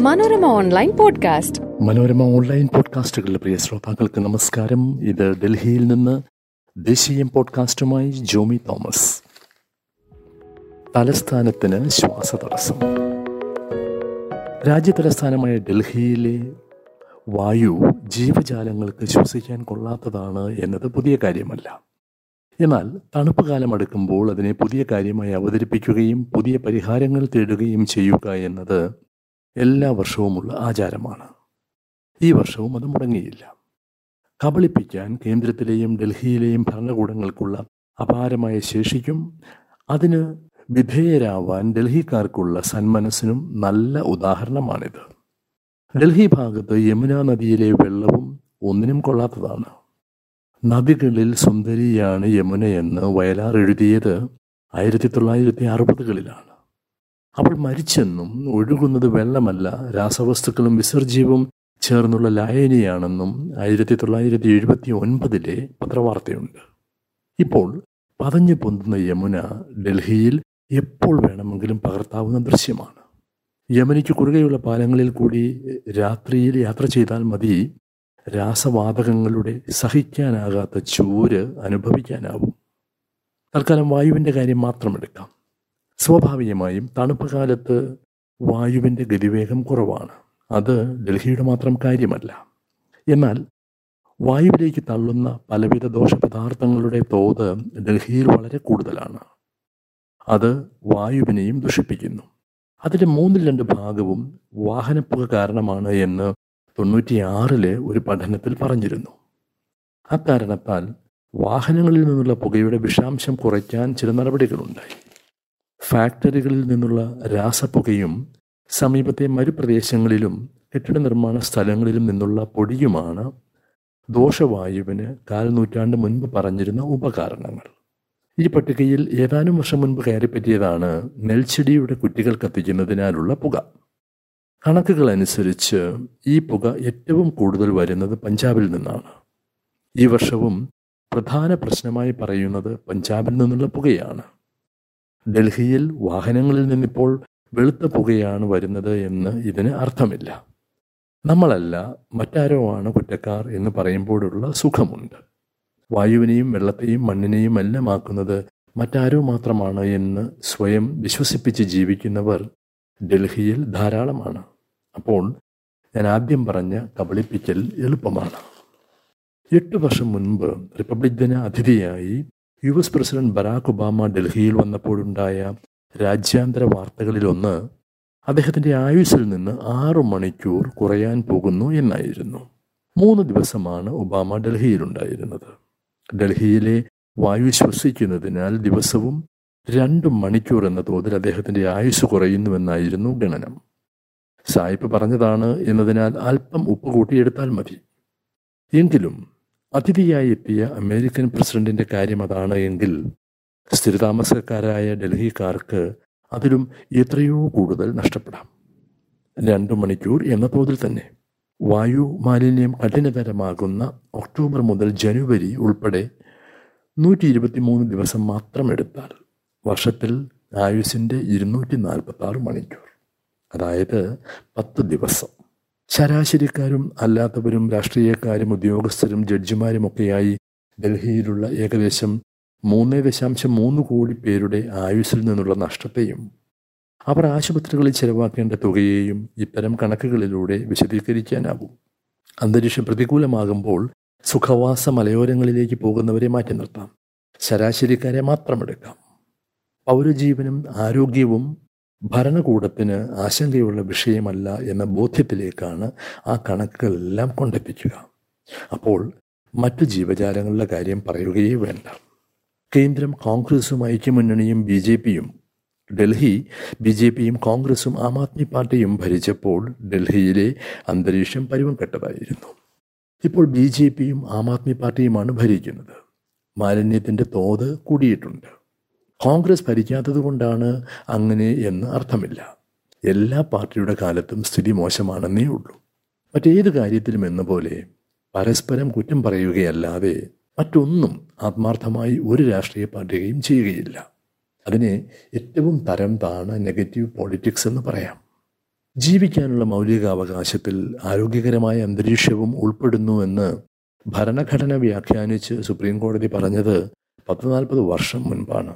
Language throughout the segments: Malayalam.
Manorama online podcast. Manorama online പോഡ്കാസ്റ്റുകളിലെ പ്രിയ ശ്രോതാക്കൾക്ക് നമസ്കാരം. ഇത് ഡൽഹിയിൽ നിന്ന് ദേശീയം പോഡ്കാസ്റ്റുമായി ജോമി തോമസ്. തലസ്ഥാനത്തിന് ശ്വാസതടസ്സം രാജ്യതലസ്ഥാനമായ ഡൽഹിയിലെ വായു ജീവജാലങ്ങൾക്ക് ശ്വസിക്കാൻ കൊള്ളാത്തതാണ് എന്നത് പുതിയ കാര്യമല്ല. എന്നാൽ തണുപ്പ് കാലം അടുക്കുമ്പോൾ അതിനെ പുതിയ കാര്യമായി അവതരിപ്പിക്കുകയും പുതിയ പരിഹാരങ്ങൾ തേടുകയും ചെയ്യുക എന്നത് എല്ലാ വർഷവുമുള്ള ആചാരമാണ്. ഈ വർഷവും അത് മുടങ്ങിയില്ല. കബളിപ്പിക്കാൻ കേന്ദ്രത്തിലെയും ഡൽഹിയിലെയും ഭരണകൂടങ്ങൾക്കുള്ള അപാരമായ ശേഷിക്കും അതിന് വിധേയരാവാൻ ഡൽഹിക്കാർക്കുള്ള സന്മനസ്സിനും നല്ല ഉദാഹരണമാണിത്. ഡൽഹി ഭാഗത്ത് യമുന നദിയിലെ വെള്ളവും ഒന്നിനും കൊള്ളാത്തതാണ്. നദികളിൽ സുന്ദരിയാണ് യമുനയെന്ന് വയലാർ എഴുതിയത് ആയിരത്തി തൊള്ളായിരത്തി അറുപതുകളിലാണ് അവൾ മരിച്ചെന്നും ഒഴുകുന്നത് വെള്ളമല്ല രാസവസ്തുക്കളും വിസർജീവും ചേർന്നുള്ള ലായനിയാണെന്നും ആയിരത്തി തൊള്ളായിരത്തി എഴുപത്തി ഒൻപതിലെ പത്രവാർത്തയുണ്ട്. ഇപ്പോൾ പതഞ്ഞു പൊന്തുന്ന യമുന ഡൽഹിയിൽ എപ്പോൾ വേണമെങ്കിലും പകർത്താവുന്ന ദൃശ്യമാണ്. യമുനയ്ക്ക് കുറുകെയുള്ള പാലങ്ങളിൽ കൂടി രാത്രിയിൽ യാത്ര ചെയ്താൽ മതി. രാസവാതകങ്ങളുടെ സഹിക്കാനാകാത്ത ചൂര് അനുഭവിക്കാനാവും. തൽക്കാലം വായുവിന്റെ കാര്യം മാത്രം എടുക്കാം. സ്വാഭാവികമായും തണുപ്പ് കാലത്ത് വായുവിന്റെ ഗതിവേഗം കുറവാണ്. അത് ഡൽഹിയുടെ മാത്രം കാര്യമല്ല. എന്നാൽ വായുവിലേക്ക് തള്ളുന്ന പലവിധ ദോഷപദാർത്ഥങ്ങളുടെ തോത് ഡൽഹിയിൽ വളരെ കൂടുതലാണ്. അത് വായുവിനെയും ദുഷിപ്പിക്കുന്നു. അതിന്റെ മൂന്നിൽ രണ്ട് ഭാഗവും വാഹനപ്പുക കാരണമാണ് എന്ന് തൊണ്ണൂറ്റിയാറിൽ ഒരു പഠനത്തിൽ പറഞ്ഞിരുന്നു. അക്കാരണത്താൽ വാഹനങ്ങളിൽ നിന്നുള്ള പുകയുടെ വിഷാംശം കുറയ്ക്കാൻ ചില നടപടികളുണ്ടായി. ഫാക്ടറികളിൽ നിന്നുള്ള രാസപ്പുകയും സമീപത്തെ മരുപ്രദേശങ്ങളിലും കെട്ടിട നിർമ്മാണ സ്ഥലങ്ങളിലും നിന്നുള്ള പൊടിയുമാണ് ദോഷവായുവിന് കാൽനൂറ്റാണ്ട് മുൻപ് പറഞ്ഞിരുന്ന ഉപകാരണങ്ങൾ. ഈ പട്ടികയിൽ ഏതാനും വർഷം മുൻപ് കയറിപ്പറ്റിയതാണ് നെൽച്ചെടിയുടെ കുറ്റികൾ കത്തിക്കുന്നതിനാലുള്ള പുക. കണക്കുകൾ അനുസരിച്ച് ഈ പുക ഏറ്റവും കൂടുതൽ വരുന്നത് പഞ്ചാബിൽ നിന്നാണ്. ഈ വർഷവും പ്രധാന പ്രശ്നമായി പറയുന്നത് പഞ്ചാബിൽ നിന്നുള്ള പുകയാണ്. ഡൽഹിയിൽ വാഹനങ്ങളിൽ നിന്നിപ്പോൾ വെളുത്ത പുകയാണ് വരുന്നത് എന്ന് ഇതിന് അർത്ഥമില്ല. നമ്മളല്ല മറ്റാരോ ആണ് കുറ്റക്കാർ എന്ന് പറയുമ്പോഴുള്ള സുഖമുണ്ട്. വായുവിനെയും വെള്ളത്തെയും മണ്ണിനെയും എല്ലാം ആക്കുന്നത് മറ്റാരോ മാത്രമാണ് എന്ന് സ്വയം വിശ്വസിപ്പിച്ച് ജീവിക്കുന്നവർ ഡൽഹിയിൽ ധാരാളമാണ്. അപ്പോൾ ഞാൻ ആദ്യം പറഞ്ഞ കബളിപ്പിക്കൽ എളുപ്പമാണ്. എട്ട് വർഷം മുൻപ് റിപ്പബ്ലിക് ദിന അതിഥിയായി U S president Barack Obama ഡൽഹിയിൽ വന്നപ്പോഴുണ്ടായ രാജ്യാന്തര വാർത്തകളിലൊന്ന് അദ്ദേഹത്തിന്റെ ആയുസ്സിൽ നിന്ന് ആറു മണിക്കൂർ കുറയാൻ പോകുന്നു എന്നായിരുന്നു. മൂന്ന് ദിവസമാണ് ഒബാമ ഡൽഹിയിലുണ്ടായിരുന്നത്. ഡൽഹിയിലെ വായു ശ്വസിക്കുന്നതിനാൽ ദിവസവും രണ്ട് മണിക്കൂർ എന്ന തോതിൽ അദ്ദേഹത്തിന്റെ ആയുസ് കുറയുന്നുവെന്നായിരുന്നു ഗണനം. സായിപ്പ് പറഞ്ഞതാണ് എന്നതിനാൽ അല്പം ഉപ്പ് കൂട്ടിയെടുത്താൽ മതി. എങ്കിലും അതിഥിയായി എത്തിയ അമേരിക്കൻ പ്രസിഡന്റിന്റെ കാര്യം അതാണ് എങ്കിൽ സ്ഥിരതാമസക്കാരായ ഡൽഹിക്കാർക്ക് അതിലും എത്രയോ കൂടുതൽ നഷ്ടപ്പെടാം. രണ്ടു മണിക്കൂർ എന്ന തോതിൽ തന്നെ. വായു മാലിന്യം കഠിനതരമാകുന്ന ഒക്ടോബർ മുതൽ ജനുവരി ഉൾപ്പെടെ നൂറ്റി ദിവസം മാത്രം എടുത്താൽ വർഷത്തിൽ ആയുസിന്റെ ഇരുന്നൂറ്റി നാൽപ്പത്തി ആറ് മണിക്കൂർ. അതായത് പത്ത് ദിവസം. ശരാശരിക്കാരും അല്ലാത്തവരും രാഷ്ട്രീയക്കാരും ഉദ്യോഗസ്ഥരും ജഡ്ജിമാരുമൊക്കെയായി ഡൽഹിയിലുള്ള ഏകദേശം മൂന്ന് ദശാംശം മൂന്ന് കോടി പേരുടെ ആയുസ്സിൽ നിന്നുള്ള നഷ്ടത്തെയും അവർ ആശുപത്രികളിൽ ചെലവാക്കേണ്ട തുകയെയും ഇത്തരം കണക്കുകളിലൂടെ വിശദീകരിക്കാനാകും. അന്തരീക്ഷം പ്രതികൂലമാകുമ്പോൾ സുഖവാസ മലയോരങ്ങളിലേക്ക് പോകുന്നവരെ മാറ്റി നിർത്താം. ശരാശരിക്കാരെ മാത്രം എടുക്കാം. പൗരജീവനും ആരോഗ്യവും ഭരണകൂടത്തിന് ആശങ്കയുള്ള വിഷയമല്ല എന്ന ബോധ്യത്തിലേക്കാണ് ആ കണക്കുകളെല്ലാം കൊണ്ടെത്തിക്കുക. അപ്പോൾ മറ്റു ജീവജാലങ്ങളുടെ കാര്യം പറയുകയേ വേണ്ട. കേന്ദ്രം കോൺഗ്രസും ഐക്യമുന്നണിയും ബി ജെ പിയും ഡൽഹി ബി ജെ പിയും കോൺഗ്രസും ആം ആദ്മി പാർട്ടിയും ഭരിച്ചപ്പോൾ ഡൽഹിയിലെ അന്തരീക്ഷം പരുവം കെട്ടതായിരുന്നു ഇപ്പോൾ ബി ജെ പിയും ആം ആദ്മി പാർട്ടിയുമാണ് ഭരിക്കുന്നത്. മാലിന്യത്തിന്റെ തോത് കൂടിയിട്ടുണ്ട്. കോൺഗ്രസ് ഭരിക്കാത്തത് കൊണ്ടാണ് അങ്ങനെ എന്ന് അർത്ഥമില്ല. എല്ലാ പാർട്ടിയുടെ കാലത്തും സ്ഥിതി മോശമാണെന്നേ ഉള്ളൂ. മറ്റേത് കാര്യത്തിലും എന്ന പോലെ പരസ്പരം കുറ്റം പറയുകയല്ലാതെ മറ്റൊന്നും ആത്മാർത്ഥമായി ഒരു രാഷ്ട്രീയ പാർട്ടിയും ചെയ്യുകയില്ല. അതിനെ ഏറ്റവും തരം താണ് നെഗറ്റീവ് പോളിറ്റിക്സ് എന്ന് പറയാം. ജീവിക്കാനുള്ള മൗലികാവകാശത്തിൽ ആരോഗ്യകരമായ അന്തരീക്ഷവും ഉൾപ്പെടുന്നു എന്ന് ഭരണഘടന വ്യാഖ്യാനിച്ച് സുപ്രീം കോടതി പറഞ്ഞത് പത്ത് നാൽപ്പത് വർഷം മുൻപാണ്.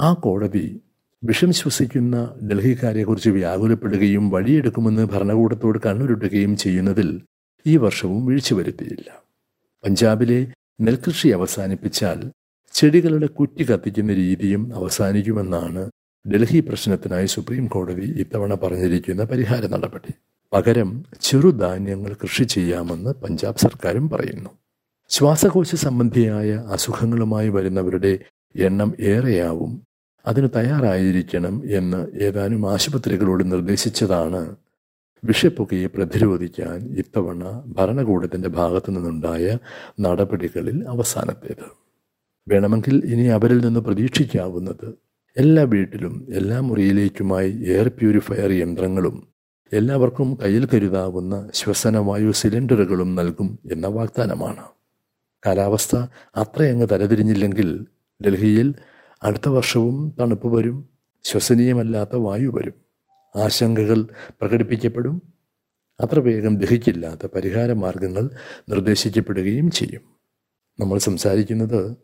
ആ കോടതി വിഷം ശ്വസിക്കുന്ന ഡൽഹിക്കാരെക്കുറിച്ച് വ്യാകുലപ്പെടുകയും വഴിയെടുക്കുമെന്ന് ഭരണകൂടത്തോട് കണ്ണുരുട്ടുകയും ചെയ്യുന്നതിൽ ഈ വർഷവും വീഴ്ച വരുത്തിയില്ല. പഞ്ചാബിലെ നെൽകൃഷി അവസാനിപ്പിച്ചാൽ ചെടികളുടെ കുറ്റി കത്തിക്കുന്ന രീതിയും അവസാനിക്കുമെന്നാണ് ഡൽഹി പ്രശ്നത്തിനായി സുപ്രീം കോടതി ഇത്തവണ പറഞ്ഞിരിക്കുന്ന പരിഹാര നടപടി. പകരം ചെറുധാന്യങ്ങൾ കൃഷി ചെയ്യാമെന്ന് പഞ്ചാബ് സർക്കാരും പറയുന്നു. ശ്വാസകോശ സംബന്ധിയായ അസുഖങ്ങളുമായി വരുന്നവരുടെ എണ്ണം ഏറെയാവും അതിന് തയ്യാറായിരിക്കണം എന്ന് ഏതാനും ആശുപത്രികളോട് നിർദ്ദേശിച്ചതാണ്. വിഷപ്പുകയെ പ്രതിരോധിക്കാൻ ഇത്തവണ ഭരണകൂടത്തിന്റെ ഭാഗത്തു നിന്നുണ്ടായ നടപടികളിൽ അവസാനത്തേത്. വേണമെങ്കിൽ ഇനി അവരിൽ നിന്ന് പ്രതീക്ഷിക്കാവുന്നത് എല്ലാ വീട്ടിലും എല്ലാ മുറിയിലേക്കുമായി എയർ പ്യൂരിഫയർ യന്ത്രങ്ങളും എല്ലാവർക്കും കയ്യിൽ കരുതാവുന്ന ശ്വസനവായു സിലിണ്ടറുകളും നൽകും എന്ന വാഗ്ദാനമാണ്. കാലാവസ്ഥ അത്രയങ്ങ് തലതിരിഞ്ഞില്ലെങ്കിൽ ഡൽഹിയിൽ അടുത്ത വർഷവും തണുപ്പ് വരും. ശ്വസനീയമല്ലാത്ത വായു വരും. ആശങ്കകൾ പ്രകടിപ്പിക്കപ്പെടും. അത്ര വേഗം ദഹിക്കില്ലാത്ത പരിഹാര മാർഗങ്ങൾ നിർദ്ദേശിക്കപ്പെടുകയും ചെയ്യും. നമ്മൾ സംസാരിക്കുന്നത്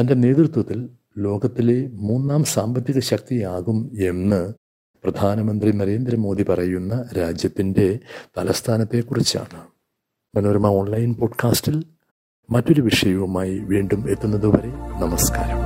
തന്റെ നേതൃത്വത്തിൽ ലോകത്തിലെ മൂന്നാം സാമ്പത്തിക ശക്തിയാകും എന്ന് പ്രധാനമന്ത്രി നരേന്ദ്രമോദി പറയുന്ന രാജ്യത്തിന്റെ തലസ്ഥാനത്തെക്കുറിച്ചാണ്. മനോരമ ഓൺലൈൻ പോഡ്കാസ്റ്റിൽ മറ്റൊരു വിഷയവുമായി വീണ്ടും എത്തുന്നതുവരെ നമസ്കാരം.